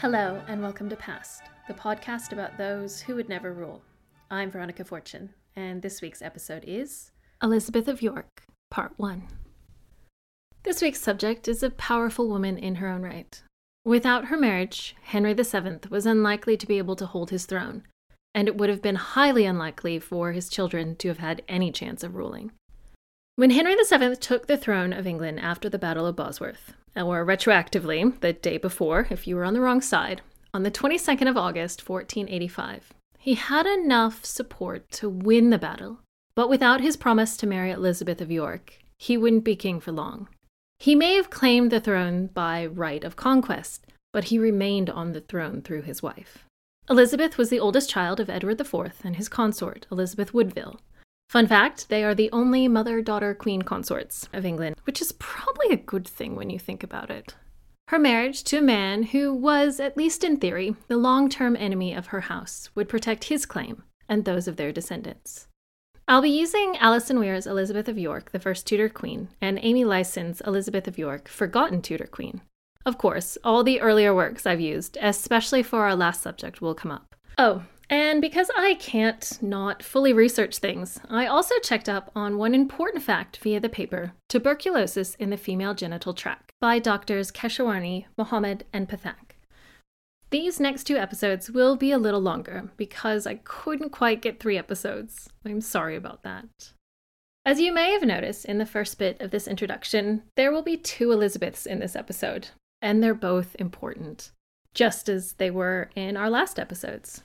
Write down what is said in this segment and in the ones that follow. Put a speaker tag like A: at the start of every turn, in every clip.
A: Hello, and welcome to Past, the podcast about those who would never rule. I'm Veronica Fortune, and this week's episode is Elizabeth of York, Part 1. This week's subject is a powerful woman in her own right. Without her marriage, Henry VII was unlikely to be able to hold his throne, and it would have been highly unlikely for his children to have had any chance of ruling. When Henry VII took the throne of England after the Battle of Bosworth, or retroactively, the day before, if you were on the wrong side, on the 22nd of August, 1485, he had enough support to win the battle, but without his promise to marry Elizabeth of York, he wouldn't be king for long. He may have claimed the throne by right of conquest, but he remained on the throne through his wife. Elizabeth was the oldest child of Edward IV and his consort, Elizabeth Woodville. Fun fact they are the only mother daughter queen consorts of England, which is probably a good thing when you think about it her marriage to a man who was, at least in theory, the long term enemy of her house would protect his claim and those of their descendants. I'll be using Alison Weir's Elizabeth of York, the first Tudor queen, and Amy Licence's Elizabeth of York, Forgotten Tudor Queen. Of course, all the earlier works I've used, especially for our last subject, will come up. Oh, and because I can't not fully research things, I also checked up on one important fact via the paper Tuberculosis in the Female Genital Tract by doctors Keshawani, Mohammed, and Pathak. These next two episodes will be a little longer because I couldn't quite get three episodes. I'm sorry about that. As you may have noticed in the first bit of this introduction, there will be two Elizabeths in this episode, and they're both important, just as they were in our last episodes.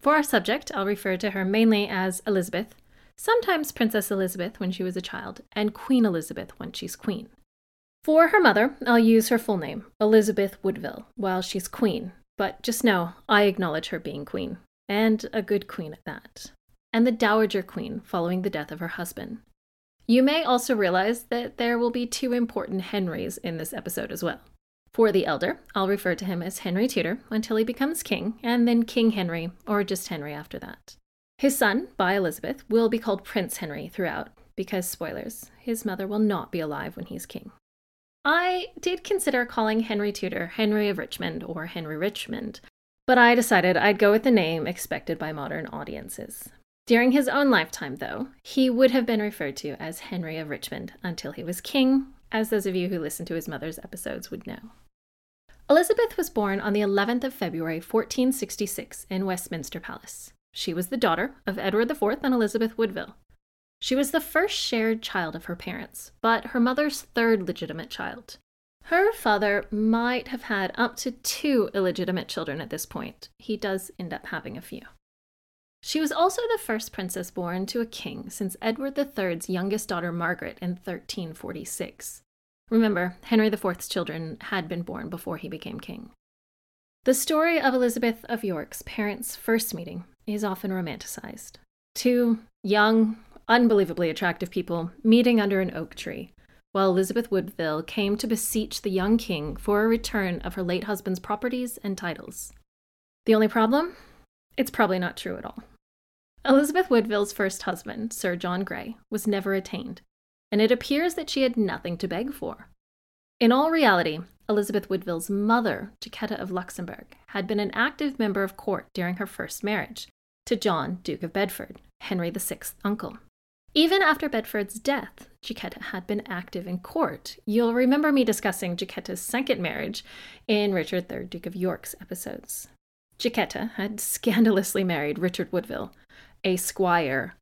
A: For our subject, I'll refer to her mainly as Elizabeth, sometimes Princess Elizabeth when she was a child, and Queen Elizabeth when she's queen. For her mother, I'll use her full name, Elizabeth Woodville, while she's queen, but just know I acknowledge her being queen, and a good queen at that, and the Dowager Queen following the death of her husband. You may also realize that there will be two important Henrys in this episode as well. For the elder, I'll refer to him as Henry Tudor until he becomes king, and then King Henry, or just Henry after that. His son, by Elizabeth, will be called Prince Henry throughout, because, spoilers, his mother will not be alive when he's king. I did consider calling Henry Tudor Henry of Richmond or Henry Richmond, but I decided I'd go with the name expected by modern audiences. During his own lifetime, though, he would have been referred to as Henry of Richmond until he was king, as those of you who listen to his mother's episodes would know. Elizabeth was born on the 11th of February 1466 in Westminster Palace. She was the daughter of Edward IV and Elizabeth Woodville. She was the first shared child of her parents, but her mother's third legitimate child. Her father might have had up to two illegitimate children at this point. He does end up having a few. She was also the first princess born to a king since Edward III's youngest daughter Margaret in 1346. Remember, Henry IV's children had been born before he became king. The story of Elizabeth of York's parents' first meeting is often romanticized. Two young, unbelievably attractive people meeting under an oak tree, while Elizabeth Woodville came to beseech the young king for a return of her late husband's properties and titles. The only problem? It's probably not true at all. Elizabeth Woodville's first husband, Sir John Grey, was never attainted, and it appears that she had nothing to beg for. In all reality, Elizabeth Woodville's mother, Jacquetta of Luxembourg, had been an active member of court during her first marriage to John, Duke of Bedford, Henry VI's uncle. Even after Bedford's death, Jacquetta had been active in court. You'll remember me discussing Jacquetta's second marriage in Richard III, Duke of York's episodes. Jacquetta had scandalously married Richard Woodville, a squire.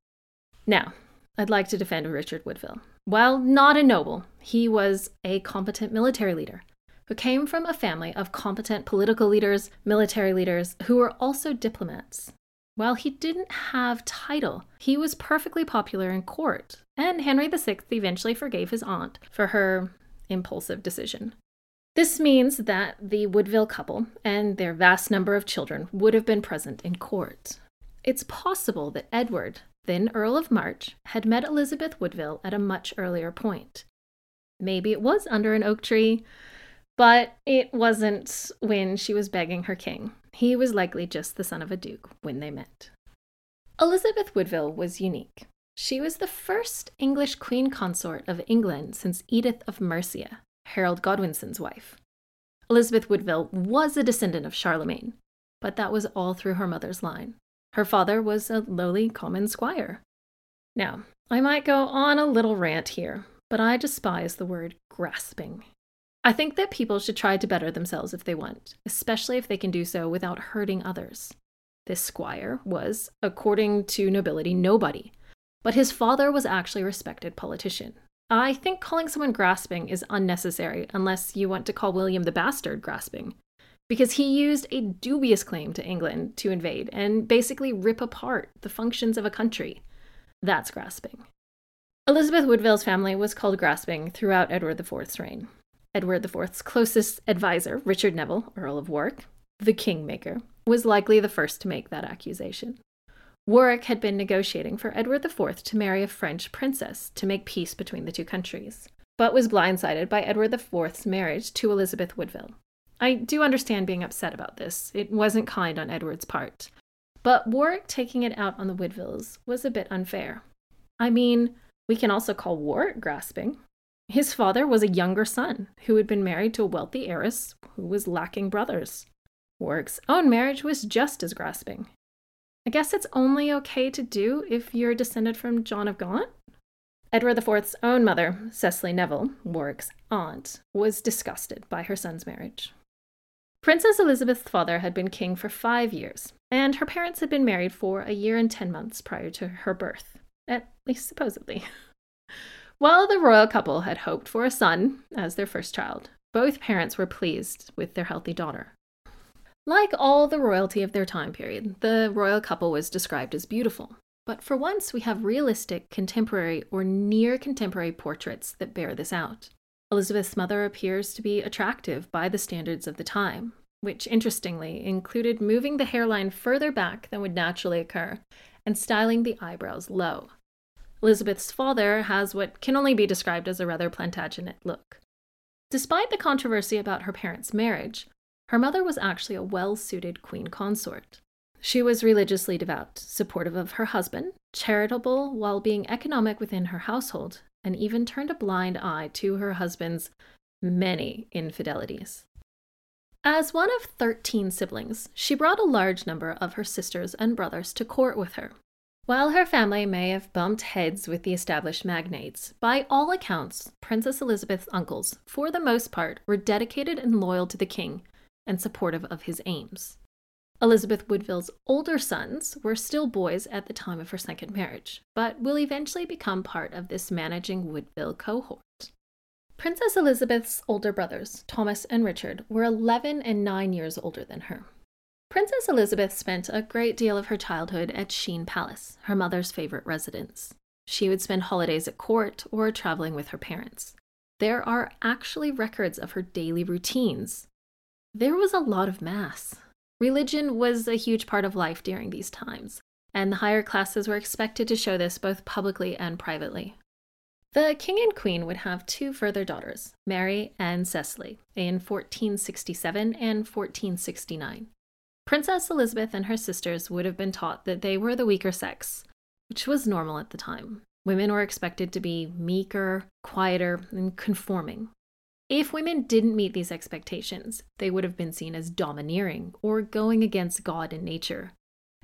A: Now, I'd like to defend Richard Woodville. While not a noble, he was a competent military leader who came from a family of competent political leaders, military leaders, who were also diplomats. While he didn't have title, he was perfectly popular in court, and Henry VI eventually forgave his aunt for her impulsive decision. This means that the Woodville couple and their vast number of children would have been present in court. It's possible that Edward, then Earl of March, had met Elizabeth Woodville at a much earlier point. Maybe it was under an oak tree, but it wasn't when she was begging her king. He was likely just the son of a duke when they met. Elizabeth Woodville was unique. She was the first English queen consort of England since Edith of Mercia, Harold Godwinson's wife. Elizabeth Woodville was a descendant of Charlemagne, but that was all through her mother's line. Her father was a lowly common squire. Now, I might go on a little rant here, but I despise the word grasping. I think that people should try to better themselves if they want, especially if they can do so without hurting others. This squire was, according to nobility, nobody, but his father was actually a respected politician. I think calling someone grasping is unnecessary unless you want to call William the Bastard grasping, because he used a dubious claim to England to invade and basically rip apart the functions of a country. That's grasping. Elizabeth Woodville's family was called grasping throughout Edward IV's reign. Edward IV's closest advisor, Richard Neville, Earl of Warwick, the kingmaker, was likely the first to make that accusation. Warwick had been negotiating for Edward IV to marry a French princess to make peace between the two countries, but was blindsided by Edward IV's marriage to Elizabeth Woodville. I do understand being upset about this. It wasn't kind on Edward's part. But Warwick taking it out on the Woodvilles was a bit unfair. I mean, we can also call Warwick grasping. His father was a younger son who had been married to a wealthy heiress who was lacking brothers. Warwick's own marriage was just as grasping. I guess it's only okay to do if you're descended from John of Gaunt? Edward IV's own mother, Cecily Neville, Warwick's aunt, was disgusted by her son's marriage. Princess Elizabeth's father had been king for five years, and her parents had been married for a year and ten months prior to her birth, at least supposedly. While the royal couple had hoped for a son as their first child, both parents were pleased with their healthy daughter. Like all the royalty of their time period, the royal couple was described as beautiful. But for once, we have realistic, contemporary, or near contemporary portraits that bear this out. Elizabeth's mother appears to be attractive by the standards of the time, which interestingly included moving the hairline further back than would naturally occur and styling the eyebrows low. Elizabeth's father has what can only be described as a rather Plantagenet look. Despite the controversy about her parents' marriage, her mother was actually a well suited queen consort. She was religiously devout, supportive of her husband, charitable while being economic within her household, and even turned a blind eye to her husband's many infidelities. As one of 13 siblings, she brought a large number of her sisters and brothers to court with her, while her family may have bumped heads with the established magnates, by all accounts, Princess Elizabeth's uncles, for the most part, were dedicated and loyal to the king and supportive of his aims. Elizabeth Woodville's older sons were still boys at the time of her second marriage, but will eventually become part of this managing Woodville cohort. Princess Elizabeth's older brothers, Thomas and Richard, were 11 and 9 years older than her. Princess Elizabeth spent a great deal of her childhood at Sheen Palace, her mother's favorite residence. She would spend holidays at court or traveling with her parents. There are actually records of her daily routines. There was a lot of Mass. Religion was a huge part of life during these times, and the higher classes were expected to show this both publicly and privately. The king and queen would have two further daughters, Mary and Cecily, in 1467 and 1469. Princess Elizabeth and her sisters would have been taught that they were the weaker sex, which was normal at the time. Women were expected to be meeker, quieter, and conforming. If women didn't meet these expectations, they would have been seen as domineering or going against God and nature.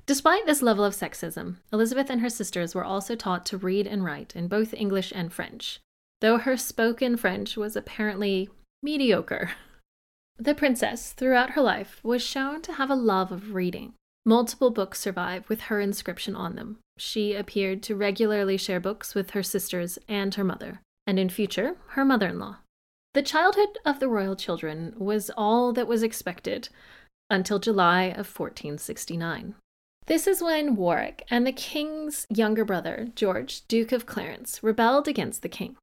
A: Despite this level of sexism, Elizabeth and her sisters were also taught to read and write in both English and French, though her spoken French was apparently mediocre. The princess, throughout her life, was shown to have a love of reading. Multiple books survive with her inscription on them. She appeared to regularly share books with her sisters and her mother, and in future, her mother in law. The childhood of the royal children was all that was expected until July of 1469. This is when Warwick and the king's younger brother, George, Duke of Clarence, rebelled against the king.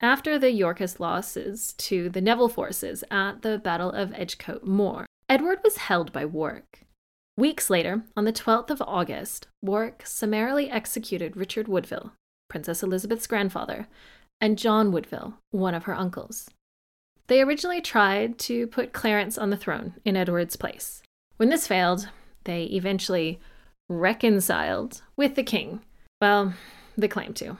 A: After the Yorkist losses to the Neville forces at the Battle of Edgecote Moor, Edward was held by Warwick. Weeks later, on the 12th of August, Warwick summarily executed Richard Woodville, Princess Elizabeth's grandfather, and John Woodville, one of her uncles. They originally tried to put Clarence on the throne in Edward's place. When this failed, they eventually reconciled with the king. Well, they claimed to.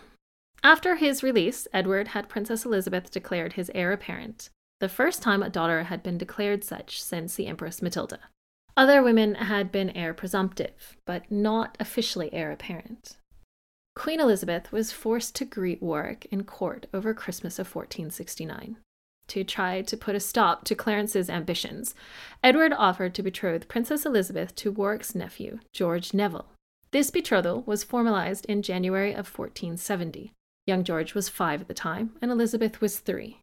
A: After his release, Edward had Princess Elizabeth declared his heir apparent, the first time a daughter had been declared such since the Empress Matilda. Other women had been heir presumptive, but not officially heir apparent. Queen Elizabeth was forced to greet Warwick in court over Christmas of 1469. To try to put a stop to Clarence's ambitions, Edward offered to betroth Princess Elizabeth to Warwick's nephew, George Neville. This betrothal was formalized in January of 1470. Young George was five at the time, and Elizabeth was three.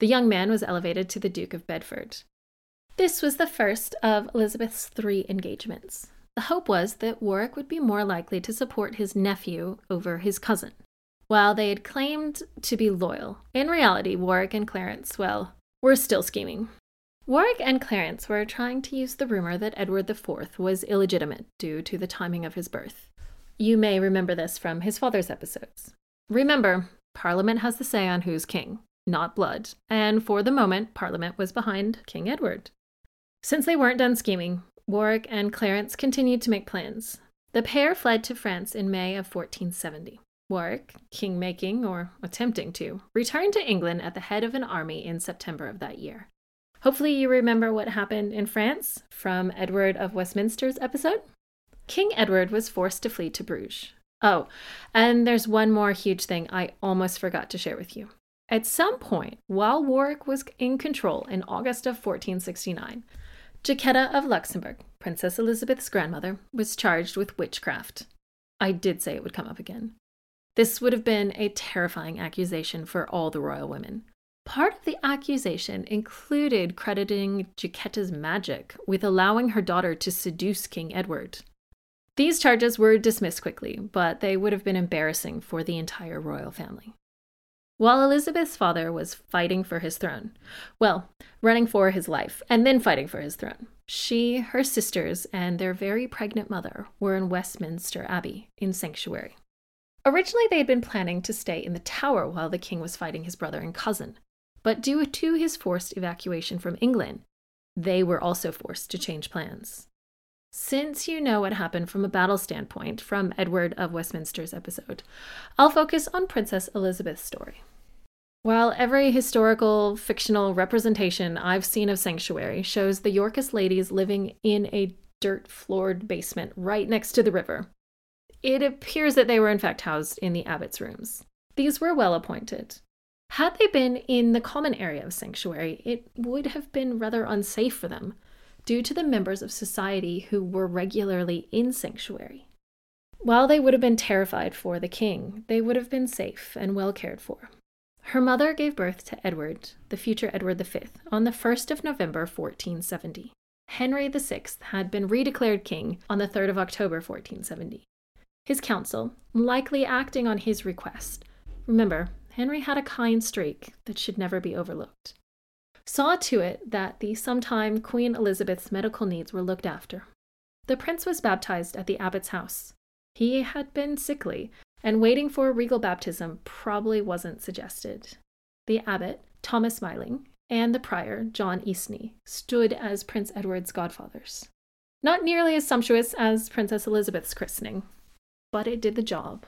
A: The young man was elevated to the Duke of Bedford. This was the first of Elizabeth's three engagements. The hope was that Warwick would be more likely to support his nephew over his cousin. While they had claimed to be loyal, in reality, Warwick and Clarence, well, were still scheming. Warwick and Clarence were trying to use the rumor that Edward IV was illegitimate due to the timing of his birth. You may remember this from his father's episodes. Remember, Parliament has the say on who's king, not blood, and for the moment, Parliament was behind King Edward. Since they weren't done scheming, Warwick and Clarence continued to make plans. The pair fled to France in May of 1470. Warwick, king making, or attempting to, returned to England at the head of an army in September of that year. Hopefully, you remember what happened in France from Edward of Westminster's episode. King Edward was forced to flee to Bruges. Oh, and there's one more huge thing I almost forgot to share with you. At some point, while Warwick was in control in August of 1469, Jacquetta of Luxembourg, Princess Elizabeth's grandmother, was charged with witchcraft. I did say it would come up again. This would have been a terrifying accusation for all the royal women. Part of the accusation included crediting Jacquetta's magic with allowing her daughter to seduce King Edward. These charges were dismissed quickly, but they would have been embarrassing for the entire royal family. While Elizabeth's father was fighting for his throne, well, running for his life and then fighting for his throne, she, her sisters, and their very pregnant mother were in Westminster Abbey in sanctuary. Originally, they had been planning to stay in the tower while the king was fighting his brother and cousin, but due to his forced evacuation from England, they were also forced to change plans. Since you know what happened from a battle standpoint from Edward of Westminster's episode, I'll focus on Princess Elizabeth's story. While every historical fictional representation I've seen of Sanctuary shows the Yorkist ladies living in a dirt floored basement right next to the river, it appears that they were in fact housed in the abbot's rooms. These were well appointed. Had they been in the common area of Sanctuary, it would have been rather unsafe for them due to the members of society who were regularly in sanctuary. While they would have been terrified for the king, they would have been safe and well cared for. Her mother gave birth to Edward, the future Edward V, on the 1st of November 1470. Henry VI had been redeclared king on the 3rd of October 1470. His council, likely acting on his request, remember, Henry had a kind streak that should never be overlooked saw to it that the sometime Queen Elizabeth's medical needs were looked after. The prince was baptized at the abbot's house. He had been sickly, and waiting for a regal baptism probably wasn't suggested. The abbot, Thomas Millyng, and the prior, John Eastney, stood as Prince Edward's godfathers. Not nearly as sumptuous as Princess Elizabeth's christening, but it did the job.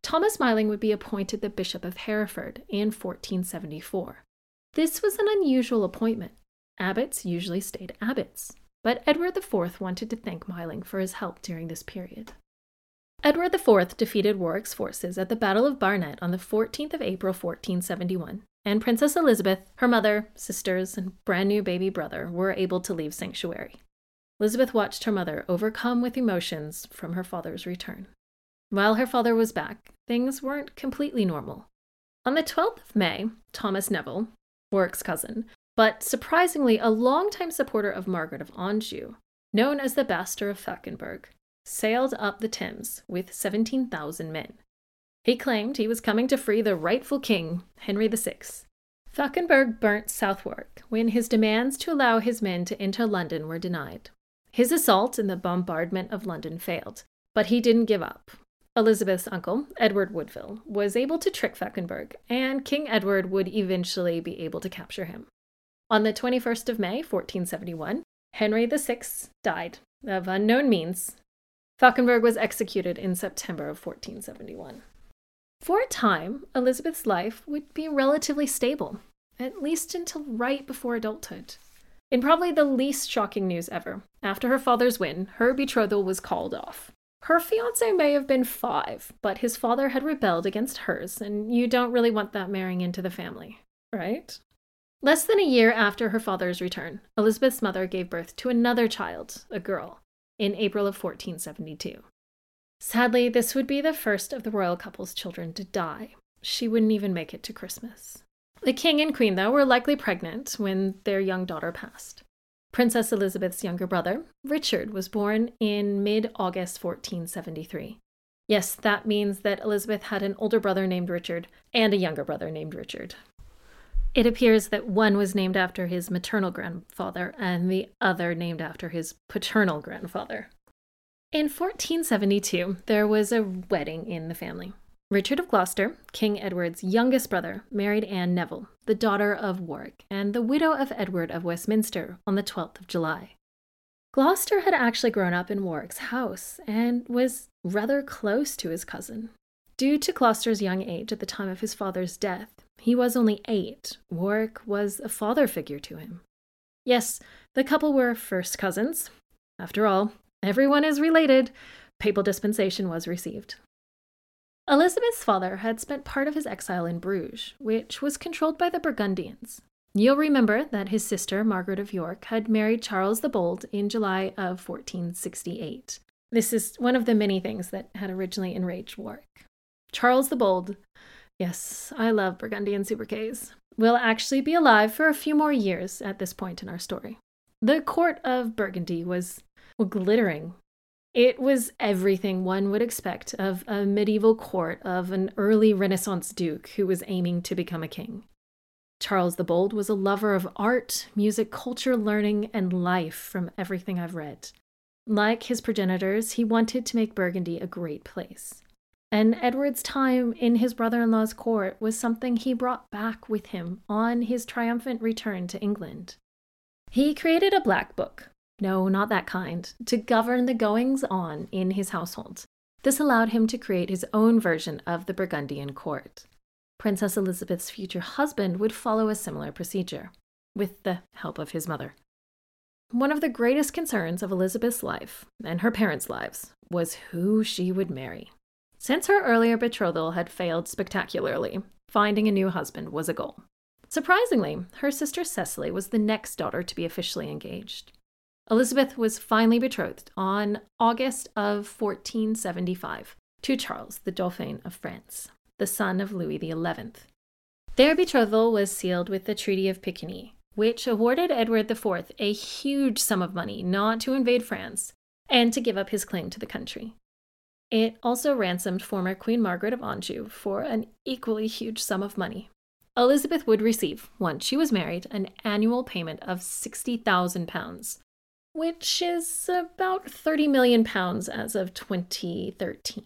A: Thomas Millyng would be appointed the Bishop of Hereford in 1474. This was an unusual appointment. Abbots usually stayed abbots, but Edward IV wanted to thank Millyng for his help during this period. Edward IV defeated Warwick's forces at the Battle of Barnet on the 14th of April 1471, and Princess Elizabeth, her mother, sisters, and brand new baby brother were able to leave sanctuary. Elizabeth watched her mother overcome with emotions from her father's return. While her father was back, things weren't completely normal. On the 12th of May, Thomas Neville, Warwick's cousin, but surprisingly a longtime supporter of Margaret of Anjou, known as the Bastard of Fauconberg, sailed up the Thames with 17,000 men. He claimed he was coming to free the rightful king, Henry VI. Fauconberg burnt Southwark when his demands to allow his men to enter London were denied. His assault and the bombardment of London failed, but he didn't give up. Elizabeth's uncle, Edward Woodville, was able to trick Fauconberg, and King Edward would eventually be able to capture him. On the 21st of May, 1471, Henry VI died of unknown means Fauconberg was executed in September of 1471. For a time, Elizabeth's life would be relatively stable, at least until right before adulthood. In probably the least shocking news ever, after her father's win, her betrothal was called off. Her fiance may have been five, but his father had rebelled against hers, and you don't really want that marrying into the family, right? Less than a year after her father's return, Elizabeth's mother gave birth to another child, a girl in April of 1472. Sadly, this would be the first of the royal couple's children to die. She wouldn't even make it to Christmas. The king and queen, though, were likely pregnant when their young daughter passed. Princess Elizabeth's younger brother, Richard, was born in mid August 1473. Yes, that means that Elizabeth had an older brother named Richard and a younger brother named Richard. It appears that one was named after his maternal grandfather and the other named after his paternal grandfather. In 1472, there was a wedding in the family. Richard of Gloucester, King Edward's youngest brother, married Anne Neville, the daughter of Warwick and the widow of Edward of Westminster, on the 12th of July. Gloucester had actually grown up in Warwick's house and was rather close to his cousin. Due to Gloucester's young age at the time of his father's death, he was only eight. Warwick was a father figure to him. Yes, the couple were first cousins. After all, everyone is related. Papal dispensation was received. Elizabeth's father had spent part of his exile in Bruges, which was controlled by the Burgundians. You'll remember that his sister, Margaret of York, had married Charles the Bold in July of 1468. This is one of the many things that had originally enraged Warwick. Charles the Bold Yes, I love Burgundian Ks. We'll actually be alive for a few more years at this point in our story. The court of Burgundy was glittering. It was everything one would expect of a medieval court of an early Renaissance duke who was aiming to become a king. Charles the Bold was a lover of art, music, culture, learning, and life from everything I've read. Like his progenitors, he wanted to make Burgundy a great place and Edward's time in his brother in law's court was something he brought back with him on his triumphant return to England. He created a black book, no, not that kind, to govern the goings on in his household. This allowed him to create his own version of the Burgundian court. Princess Elizabeth's future husband would follow a similar procedure, with the help of his mother. One of the greatest concerns of Elizabeth's life, and her parents' lives, was who she would marry. Since her earlier betrothal had failed spectacularly, finding a new husband was a goal. Surprisingly, her sister Cecily was the next daughter to be officially engaged. Elizabeth was finally betrothed on August of 1475 to Charles, the Dauphin of France, the son of Louis XI. Their betrothal was sealed with the Treaty of Picquigny, which awarded Edward IV a huge sum of money not to invade France and to give up his claim to the country. It also ransomed former Queen Margaret of Anjou for an equally huge sum of money. Elizabeth would receive, once she was married, an annual payment of £60,000, which is about 30 million pounds as of 2013.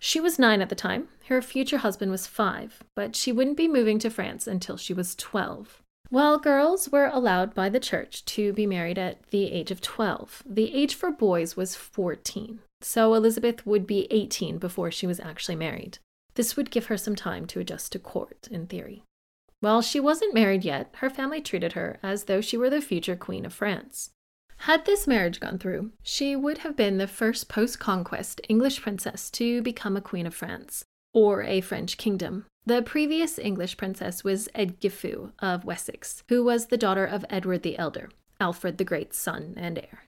A: She was nine at the time. Her future husband was five, but she wouldn't be moving to France until she was 12. While girls were allowed by the church to be married at the age of 12, the age for boys was 14. So Elizabeth would be 18 before she was actually married. This would give her some time to adjust to court, in theory. While she wasn't married yet, her family treated her as though she were the future Queen of France. Had this marriage gone through, she would have been the first post conquest English princess to become a Queen of France, or a French kingdom. The previous English princess was Edgifu of Wessex, who was the daughter of Edward the Elder, Alfred the Great's son and heir.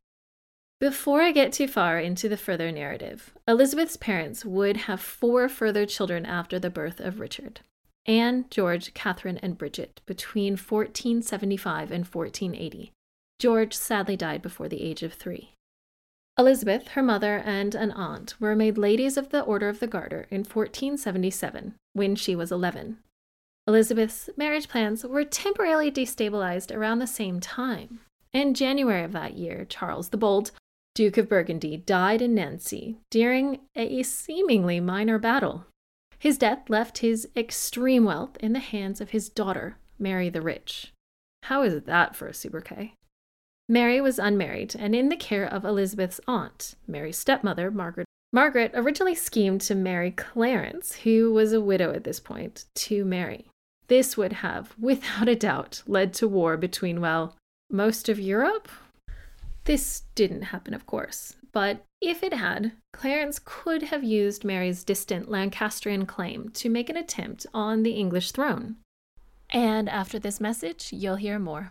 A: Before I get too far into the further narrative, Elizabeth's parents would have four further children after the birth of Richard Anne, George, Catherine, and Bridget between 1475 and 1480. George sadly died before the age of three. Elizabeth, her mother, and an aunt were made ladies of the Order of the Garter in 1477, when she was 11. Elizabeth's marriage plans were temporarily destabilized around the same time. In January of that year, Charles the Bold, Duke of Burgundy, died in Nancy during a seemingly minor battle. His death left his extreme wealth in the hands of his daughter, Mary the Rich. How is that for a sobriquet? Mary was unmarried and in the care of Elizabeth's aunt, Mary's stepmother, Margaret. Margaret originally schemed to marry Clarence, who was a widow at this point, to Mary. This would have, without a doubt, led to war between, well, most of Europe? This didn't happen, of course, but if it had, Clarence could have used Mary's distant Lancastrian claim to make an attempt on the English throne. And after this message, you'll hear more.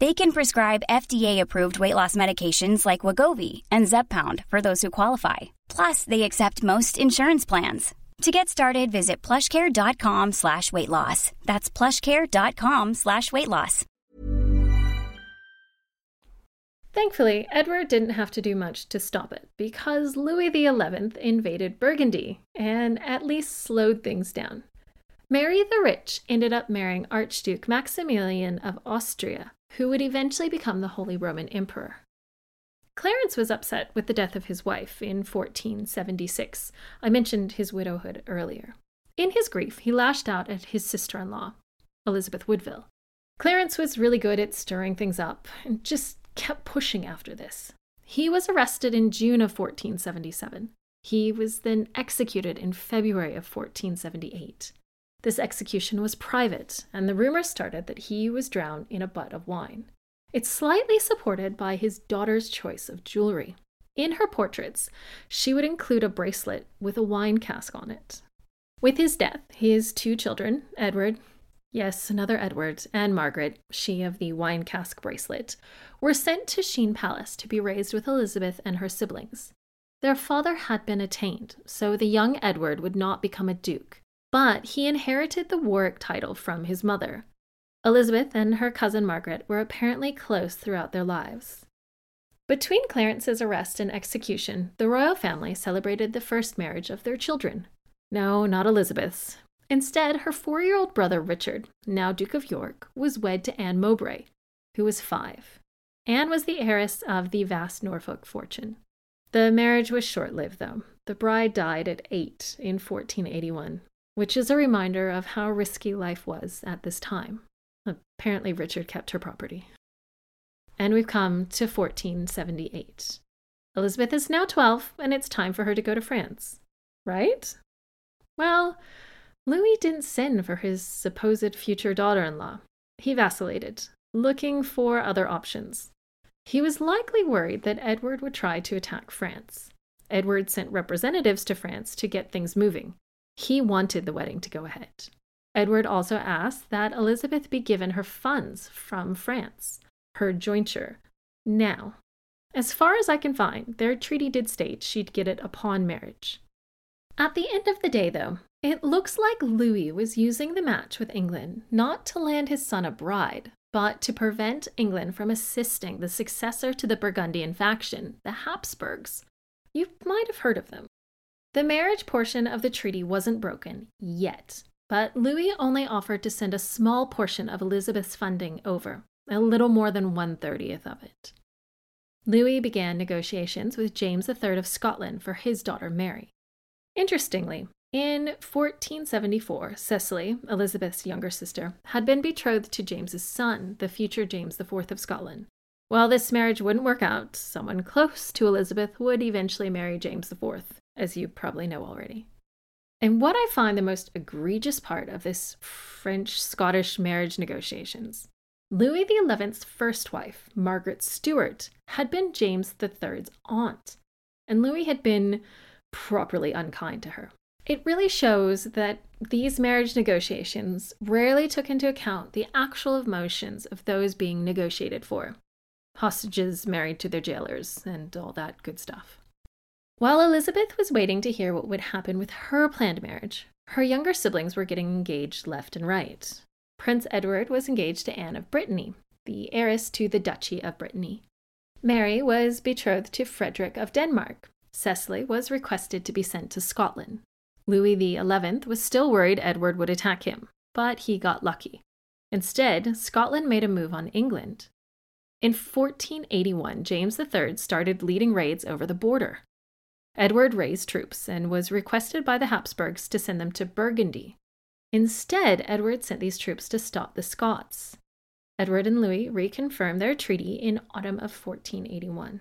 B: They can prescribe FDA-approved weight loss medications like Wegovy and Zepbound for those who qualify. Plus, they accept most insurance plans. To get started, visit plushcare.com slash weight loss. That's plushcare.com slash weight loss.
A: Thankfully, Edward didn't have to do much to stop it because Louis XI invaded Burgundy and at least slowed things down. Mary the Rich ended up marrying Archduke Maximilian of Austria, who would eventually become the Holy Roman Emperor. Clarence was upset with the death of his wife in 1476. I mentioned his widowhood earlier. In his grief, he lashed out at his sister in law, Elizabeth Woodville. Clarence was really good at stirring things up and just kept pushing after this. He was arrested in June of 1477. He was then executed in February of 1478. This execution was private, and the rumor started that he was drowned in a butt of wine. It's slightly supported by his daughter's choice of jewelry. In her portraits, she would include a bracelet with a wine cask on it. With his death, his two children, Edward, yes, another Edward, and Margaret, she of the wine cask bracelet, were sent to Sheen Palace to be raised with Elizabeth and her siblings. Their father had been attainted, so the young Edward would not become a duke, but he inherited the Warwick title from his mother, Elizabeth and her cousin Margaret were apparently close throughout their lives. Between Clarence's arrest and execution, the royal family celebrated the first marriage of their children. No, not Elizabeth's. Instead, her four year old brother Richard, now Duke of York, was wed to Anne Mowbray, who was five. Anne was the heiress of the vast Norfolk fortune. The marriage was short lived, though. The bride died at eight in 1481, which is a reminder of how risky life was at this time. Apparently, Richard kept her property. And we've come to 1478. Elizabeth is now 12, and it's time for her to go to France. Right? Well, Louis didn't send for his supposed future daughter in law. He vacillated, looking for other options. He was likely worried that Edward would try to attack France. Edward sent representatives to France to get things moving. He wanted the wedding to go ahead. Edward also asked that Elizabeth be given her funds from France, her jointure, now. As far as I can find, their treaty did state she'd get it upon marriage. At the end of the day, though, it looks like Louis was using the match with England not to land his son a bride, but to prevent England from assisting the successor to the Burgundian faction, the Habsburgs. You might have heard of them. The marriage portion of the treaty wasn't broken yet, but Louis only offered to send a small portion of Elizabeth's funding over, a little more than one thirtieth of it. Louis began negotiations with James III of Scotland for his daughter Mary. Interestingly, in 1474, Cecily, Elizabeth's younger sister, had been betrothed to James's son, the future James IV of Scotland. While this marriage wouldn't work out, someone close to Elizabeth would eventually marry James IV, as you probably know already. And what I find the most egregious part of this French Scottish marriage negotiations Louis XI's first wife, Margaret Stuart, had been James III's aunt, and Louis had been properly unkind to her. It really shows that these marriage negotiations rarely took into account the actual emotions of those being negotiated for hostages married to their jailers, and all that good stuff. While Elizabeth was waiting to hear what would happen with her planned marriage, her younger siblings were getting engaged left and right. Prince Edward was engaged to Anne of Brittany, the heiress to the Duchy of Brittany. Mary was betrothed to Frederick of Denmark. Cecily was requested to be sent to Scotland. Louis XI was still worried Edward would attack him, but he got lucky. Instead, Scotland made a move on England. In 1481, James III started leading raids over the border. Edward raised troops and was requested by the Habsburgs to send them to Burgundy. Instead, Edward sent these troops to stop the Scots. Edward and Louis reconfirmed their treaty in autumn of 1481.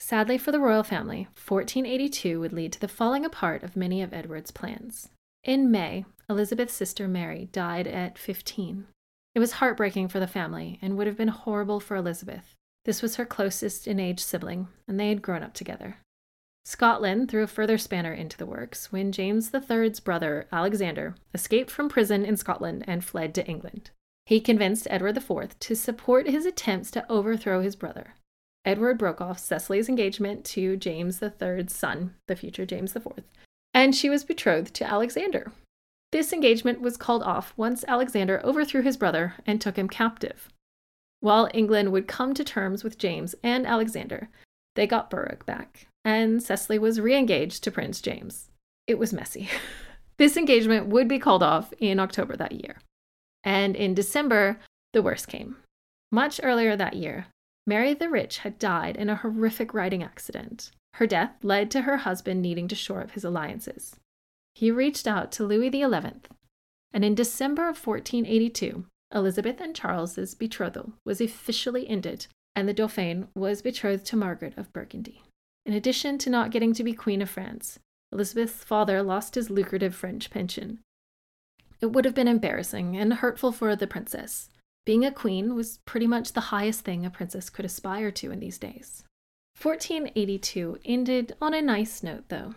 A: Sadly for the royal family, 1482 would lead to the falling apart of many of Edward's plans. In May, Elizabeth's sister Mary died at 15. It was heartbreaking for the family and would have been horrible for Elizabeth. This was her closest in age sibling, and they had grown up together. Scotland threw a further spanner into the works when James III's brother, Alexander, escaped from prison in Scotland and fled to England. He convinced Edward IV to support his attempts to overthrow his brother. Edward broke off Cecily's engagement to James III's son, the future James IV, and she was betrothed to Alexander. This engagement was called off once Alexander overthrew his brother and took him captive. While England would come to terms with James and Alexander, they got Berwick back, and Cecily was re engaged to Prince James. It was messy. this engagement would be called off in October that year. And in December, the worst came. Much earlier that year, Mary the Rich had died in a horrific riding accident. Her death led to her husband needing to shore up his alliances. He reached out to Louis XI, and in December of 1482, Elizabeth and Charles's betrothal was officially ended, and the Dauphin was betrothed to Margaret of Burgundy. In addition to not getting to be Queen of France, Elizabeth's father lost his lucrative French pension. It would have been embarrassing and hurtful for the princess, being a queen was pretty much the highest thing a princess could aspire to in these days. 1482 ended on a nice note, though.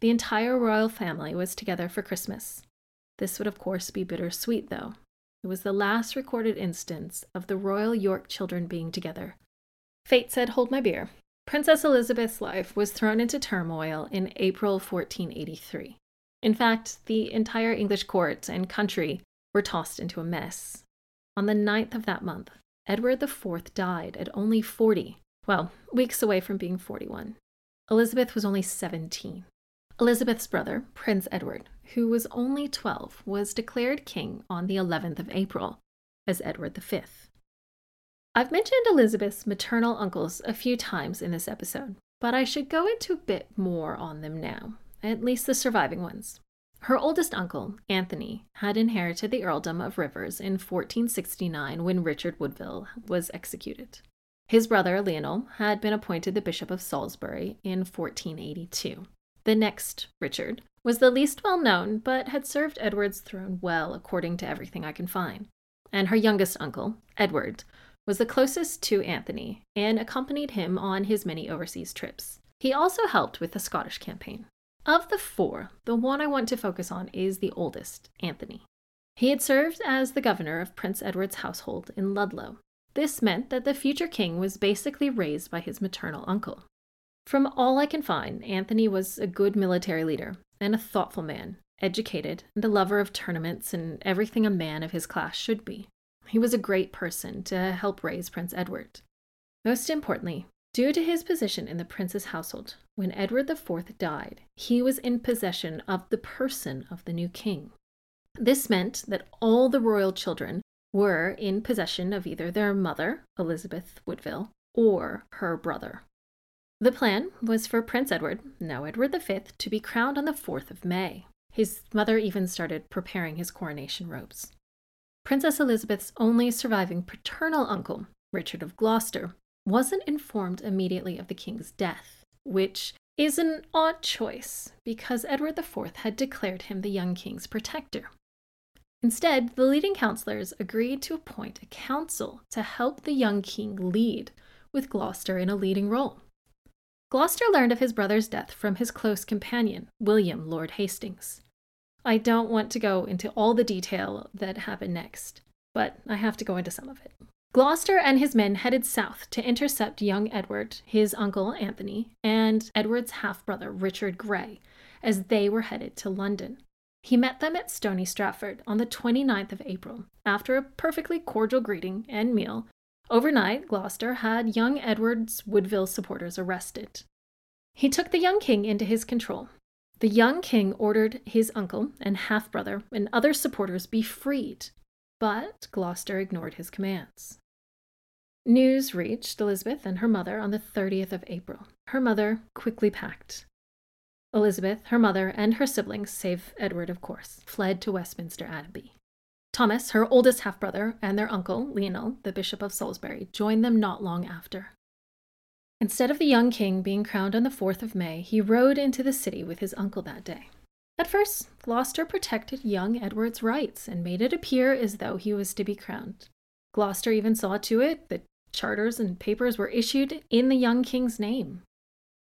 A: The entire royal family was together for Christmas. This would, of course, be bittersweet, though. It was the last recorded instance of the royal York children being together. Fate said, Hold my beer. Princess Elizabeth's life was thrown into turmoil in April 1483. In fact, the entire English court and country were tossed into a mess. On the ninth of that month, Edward IV died at only 40, well, weeks away from being 41. Elizabeth was only 17. Elizabeth's brother, Prince Edward, who was only 12, was declared king on the 11th of April as Edward V. I've mentioned Elizabeth's maternal uncles a few times in this episode, but I should go into a bit more on them now, at least the surviving ones. Her oldest uncle, Anthony, had inherited the earldom of Rivers in 1469 when Richard Woodville was executed. His brother, Lionel, had been appointed the Bishop of Salisbury in 1482. The next, Richard, was the least well known, but had served Edward's throne well, according to everything I can find. And her youngest uncle, Edward, was the closest to Anthony and accompanied him on his many overseas trips. He also helped with the Scottish campaign. Of the four, the one I want to focus on is the oldest, Anthony. He had served as the governor of Prince Edward's household in Ludlow. This meant that the future king was basically raised by his maternal uncle. From all I can find, Anthony was a good military leader and a thoughtful man, educated and a lover of tournaments and everything a man of his class should be. He was a great person to help raise Prince Edward. Most importantly, Due to his position in the prince's household, when Edward IV died, he was in possession of the person of the new king. This meant that all the royal children were in possession of either their mother, Elizabeth Woodville, or her brother. The plan was for Prince Edward, now Edward V, to be crowned on the 4th of May. His mother even started preparing his coronation robes. Princess Elizabeth's only surviving paternal uncle, Richard of Gloucester, wasn't informed immediately of the king's death, which is an odd choice because Edward IV had declared him the young king's protector. Instead, the leading counselors agreed to appoint a council to help the young king lead, with Gloucester in a leading role. Gloucester learned of his brother's death from his close companion, William Lord Hastings. I don't want to go into all the detail that happened next, but I have to go into some of it. Gloucester and his men headed south to intercept young Edward, his uncle Anthony, and Edward's half brother Richard Grey, as they were headed to London. He met them at Stony Stratford on the 29th of April. After a perfectly cordial greeting and meal, overnight Gloucester had young Edward's Woodville supporters arrested. He took the young king into his control. The young king ordered his uncle and half brother and other supporters be freed, but Gloucester ignored his commands. News reached Elizabeth and her mother on the 30th of April. Her mother quickly packed. Elizabeth, her mother, and her siblings, save Edward, of course, fled to Westminster Abbey. Thomas, her oldest half brother, and their uncle, Lionel, the Bishop of Salisbury, joined them not long after. Instead of the young king being crowned on the 4th of May, he rode into the city with his uncle that day. At first, Gloucester protected young Edward's rights and made it appear as though he was to be crowned. Gloucester even saw to it that Charters and papers were issued in the young king's name.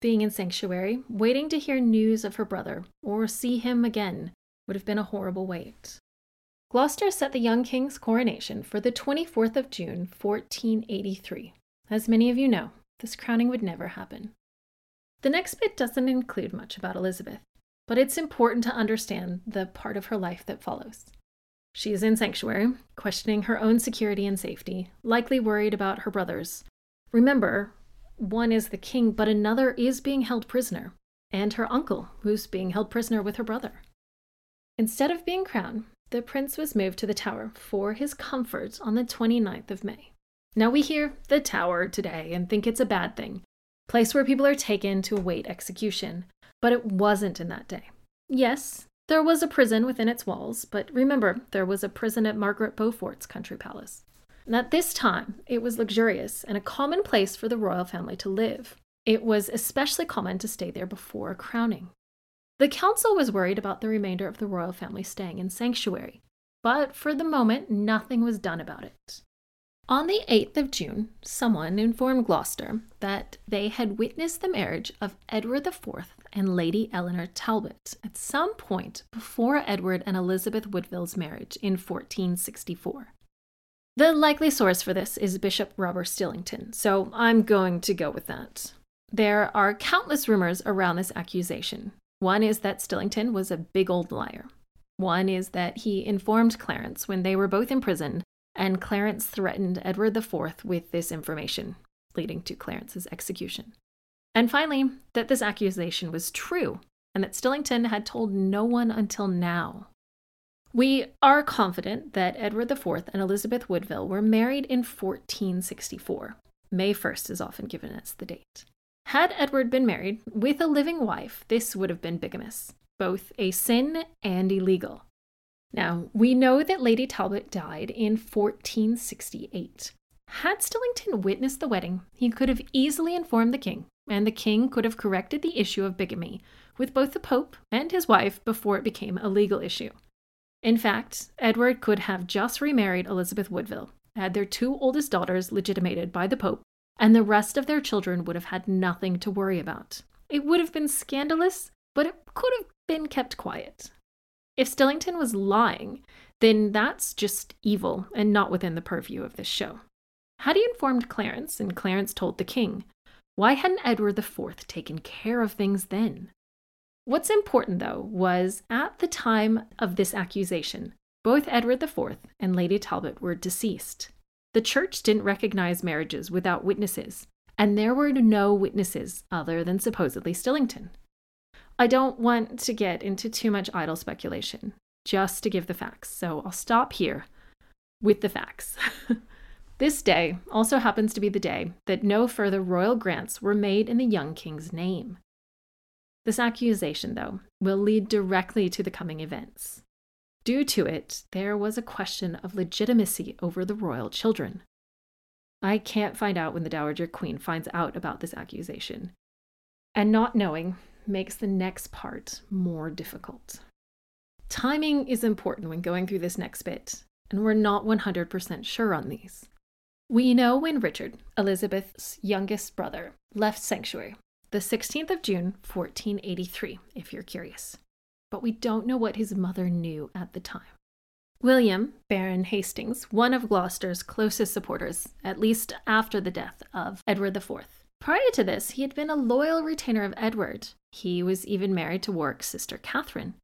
A: Being in sanctuary, waiting to hear news of her brother or see him again would have been a horrible wait. Gloucester set the young king's coronation for the 24th of June, 1483. As many of you know, this crowning would never happen. The next bit doesn't include much about Elizabeth, but it's important to understand the part of her life that follows. She is in sanctuary, questioning her own security and safety, likely worried about her brothers. Remember, one is the king, but another is being held prisoner, and her uncle, who's being held prisoner with her brother. Instead of being crowned, the prince was moved to the tower for his comfort on the 29th of May. Now we hear the tower today and think it's a bad thing, place where people are taken to await execution, but it wasn't in that day. Yes, there was a prison within its walls, but remember, there was a prison at Margaret Beaufort's country palace. And at this time, it was luxurious and a common place for the royal family to live. It was especially common to stay there before a crowning. The council was worried about the remainder of the royal family staying in sanctuary, but for the moment, nothing was done about it. On the 8th of June, someone informed Gloucester that they had witnessed the marriage of Edward IV and Lady Eleanor Talbot at some point before Edward and Elizabeth Woodville's marriage in 1464. The likely source for this is Bishop Robert Stillington, so I'm going to go with that. There are countless rumors around this accusation. One is that Stillington was a big old liar. One is that he informed Clarence when they were both imprisoned and Clarence threatened Edward IV with this information, leading to Clarence's execution. And finally, that this accusation was true, and that Stillington had told no one until now. We are confident that Edward IV and Elizabeth Woodville were married in 1464. May 1st is often given as the date. Had Edward been married with a living wife, this would have been bigamous, both a sin and illegal. Now, we know that Lady Talbot died in 1468. Had Stillington witnessed the wedding, he could have easily informed the king, and the king could have corrected the issue of bigamy with both the Pope and his wife before it became a legal issue. In fact, Edward could have just remarried Elizabeth Woodville, had their two oldest daughters legitimated by the Pope, and the rest of their children would have had nothing to worry about. It would have been scandalous, but it could have been kept quiet. If Stillington was lying, then that's just evil and not within the purview of this show. Had he informed Clarence and Clarence told the king? Why hadn't Edward IV taken care of things then? What's important, though, was at the time of this accusation, both Edward IV and Lady Talbot were deceased. The church didn't recognize marriages without witnesses, and there were no witnesses other than supposedly Stillington. I don't want to get into too much idle speculation, just to give the facts, so I'll stop here with the facts. this day also happens to be the day that no further royal grants were made in the young king's name. This accusation, though, will lead directly to the coming events. Due to it, there was a question of legitimacy over the royal children. I can't find out when the Dowager Queen finds out about this accusation. And not knowing makes the next part more difficult. Timing is important when going through this next bit, and we're not 100% sure on these. We know when Richard, Elizabeth's youngest brother, left Sanctuary the 16th of June, 1483, if you're curious. But we don't know what his mother knew at the time. William, Baron Hastings, one of Gloucester's closest supporters, at least after the death of Edward IV. Prior to this, he had been a loyal retainer of Edward. He was even married to Warwick's sister Catherine.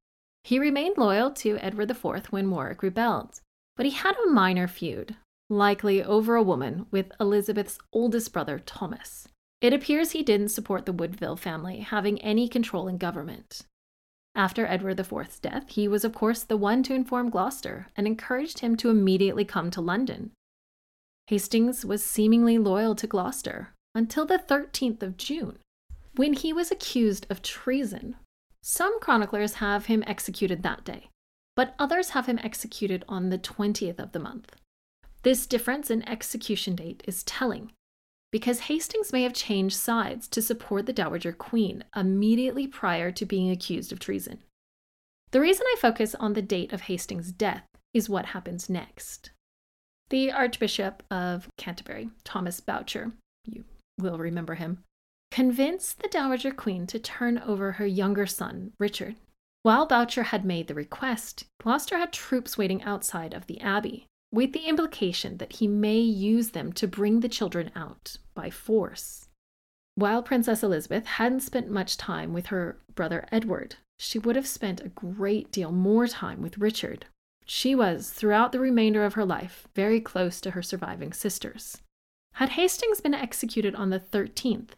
A: He remained loyal to Edward IV when Warwick rebelled, but he had a minor feud, likely over a woman, with Elizabeth's oldest brother, Thomas. It appears he didn't support the Woodville family having any control in government. After Edward IV's death, he was, of course, the one to inform Gloucester and encouraged him to immediately come to London. Hastings was seemingly loyal to Gloucester until the 13th of June, when he was accused of treason. Some chroniclers have him executed that day, but others have him executed on the 20th of the month. This difference in execution date is telling, because Hastings may have changed sides to support the Dowager Queen immediately prior to being accused of treason. The reason I focus on the date of Hastings' death is what happens next. The Archbishop of Canterbury, Thomas Bourchier, you will remember him, convinced the Dowager Queen to turn over her younger son, Richard. While Bourchier had made the request, Gloucester had troops waiting outside of the abbey, with the implication that he may use them to bring the children out by force. While Princess Elizabeth hadn't spent much time with her brother Edward, she would have spent a great deal more time with Richard. She was, throughout the remainder of her life, very close to her surviving sisters. Had Hastings been executed on the 13th,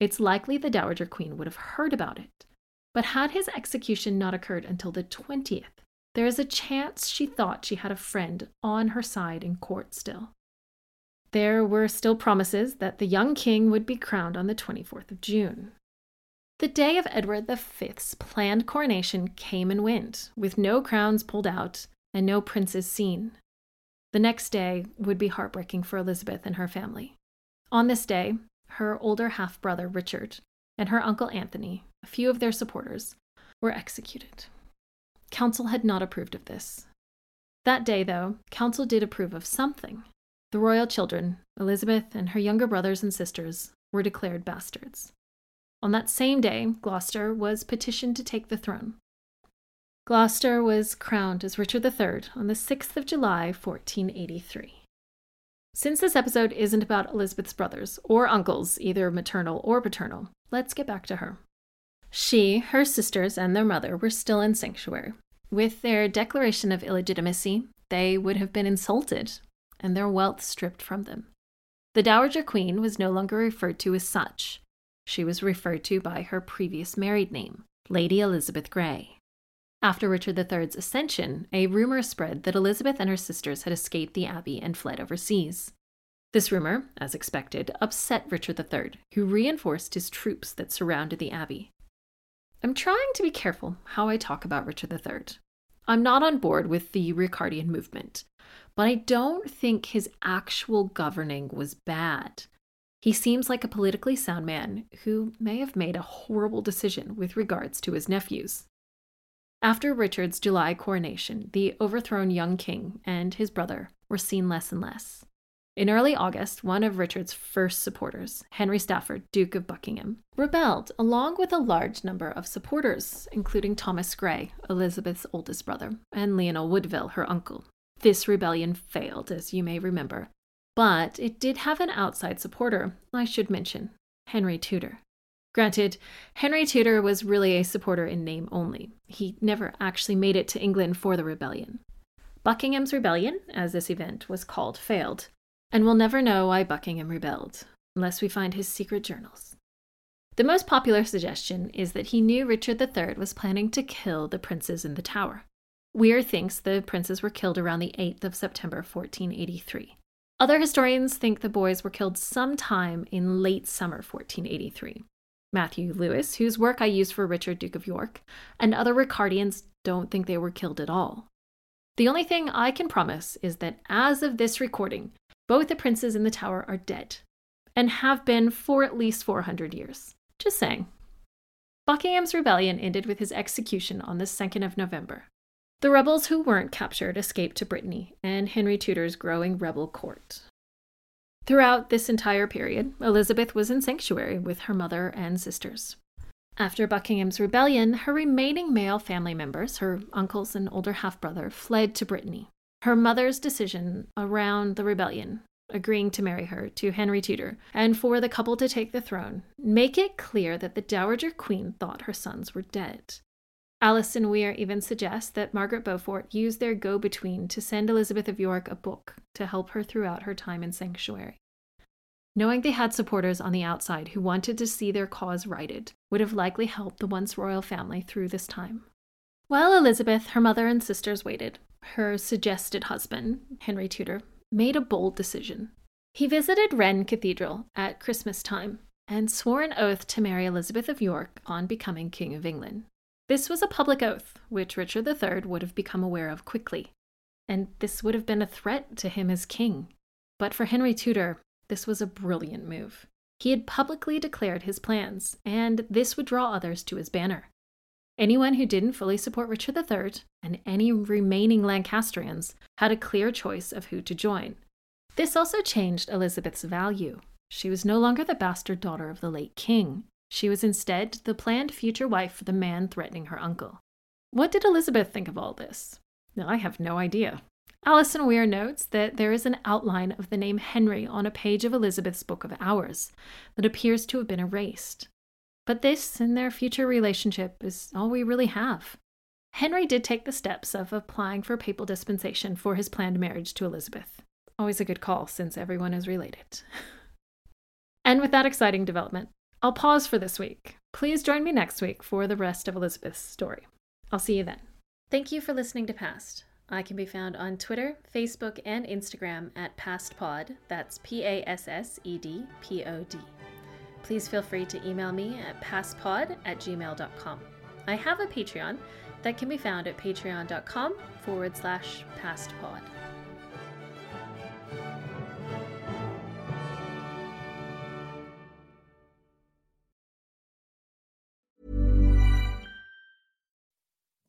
A: it's likely the Dowager Queen would have heard about it. But had his execution not occurred until the 20th, there is a chance she thought she had a friend on her side in court still. There were still promises that the young king would be crowned on the 24th of June. The day of Edward V's planned coronation came and went, with no crowns pulled out and no princes seen. The next day would be heartbreaking for Elizabeth and her family. On this day, her older half brother Richard and her uncle Anthony, a few of their supporters, were executed. Council had not approved of this. That day, though, Council did approve of something. The royal children, Elizabeth and her younger brothers and sisters, were declared bastards. On that same day, Gloucester was petitioned to take the throne. Gloucester was crowned as Richard III on the 6th of July, 1483. Since this episode isn't about Elizabeth's brothers or uncles, either maternal or paternal, let's get back to her. She, her sisters, and their mother were still in sanctuary. With their declaration of illegitimacy, they would have been insulted and their wealth stripped from them. The Dowager Queen was no longer referred to as such. She was referred to by her previous married name, Lady Elizabeth Grey. After Richard III's ascension, a rumor spread that Elizabeth and her sisters had escaped the abbey and fled overseas. This rumor, as expected, upset Richard III, who reinforced his troops that surrounded the abbey. I'm trying to be careful how I talk about Richard III. I'm not on board with the Ricardian movement, but I don't think his actual governing was bad. He seems like a politically sound man who may have made a horrible decision with regards to his nephews. After Richard's July coronation, the overthrown young king and his brother were seen less and less. In early August, one of Richard's first supporters, Henry Stafford, Duke of Buckingham, rebelled along with a large number of supporters, including Thomas Grey, Elizabeth's oldest brother, and Lionel Woodville, her uncle. This rebellion failed, as you may remember, but it did have an outside supporter, I should mention Henry Tudor. Granted, Henry Tudor was really a supporter in name only. He never actually made it to England for the rebellion. Buckingham's rebellion, as this event was called, failed, and we'll never know why Buckingham rebelled, unless we find his secret journals. The most popular suggestion is that he knew Richard III was planning to kill the princes in the tower. Weir thinks the princes were killed around the 8th of September 1483. Other historians think the boys were killed sometime in late summer 1483. Matthew Lewis, whose work I used for Richard, Duke of York, and other Ricardians don't think they were killed at all. The only thing I can promise is that as of this recording, both the princes in the tower are dead, and have been for at least 400 years. Just saying. Buckingham's rebellion ended with his execution on the 2nd of November. The rebels who weren't captured escaped to Brittany and Henry Tudor's growing rebel court. Throughout this entire period, Elizabeth was in sanctuary with her mother and sisters. After Buckingham's rebellion, her remaining male family members, her uncles and older half brother, fled to Brittany her mother's decision around the rebellion, agreeing to marry her to Henry Tudor, and for the couple to take the throne, make it clear that the Dowager Queen thought her sons were dead. Alison Weir even suggests that Margaret Beaufort used their go between to send Elizabeth of York a book to help her throughout her time in sanctuary. Knowing they had supporters on the outside who wanted to see their cause righted would have likely helped the once royal family through this time. While Elizabeth, her mother, and sisters waited, her suggested husband, Henry Tudor, made a bold decision. He visited Rennes Cathedral at Christmas time and swore an oath to marry Elizabeth of York on becoming King of England. This was a public oath, which Richard III would have become aware of quickly, and this would have been a threat to him as king. But for Henry Tudor, this was a brilliant move. He had publicly declared his plans, and this would draw others to his banner. Anyone who didn't fully support Richard III and any remaining Lancastrians had a clear choice of who to join. This also changed Elizabeth's value. She was no longer the bastard daughter of the late king. She was instead the planned future wife for the man threatening her uncle. What did Elizabeth think of all this? I have no idea. Alison Weir notes that there is an outline of the name Henry on a page of Elizabeth's Book of Hours that appears to have been erased. But this and their future relationship is all we really have. Henry did take the steps of applying for papal dispensation for his planned marriage to Elizabeth. Always a good call since everyone is related. and with that exciting development, I'll pause for this week. Please join me next week for the rest of Elizabeth's story. I'll see you then. Thank you for listening to Passed. I can be found on Twitter, Facebook, and Instagram at PassedPod. That's P A S S E D P O D please feel free to email me at passedpod at gmail.com. I have a Patreon that can be found at patreon.com forward slash passedpod.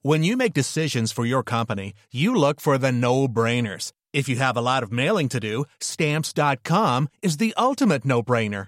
C: When you make decisions for your company, you look for the no brainers. If you have a lot of mailing to do, stamps.com is the ultimate no brainer.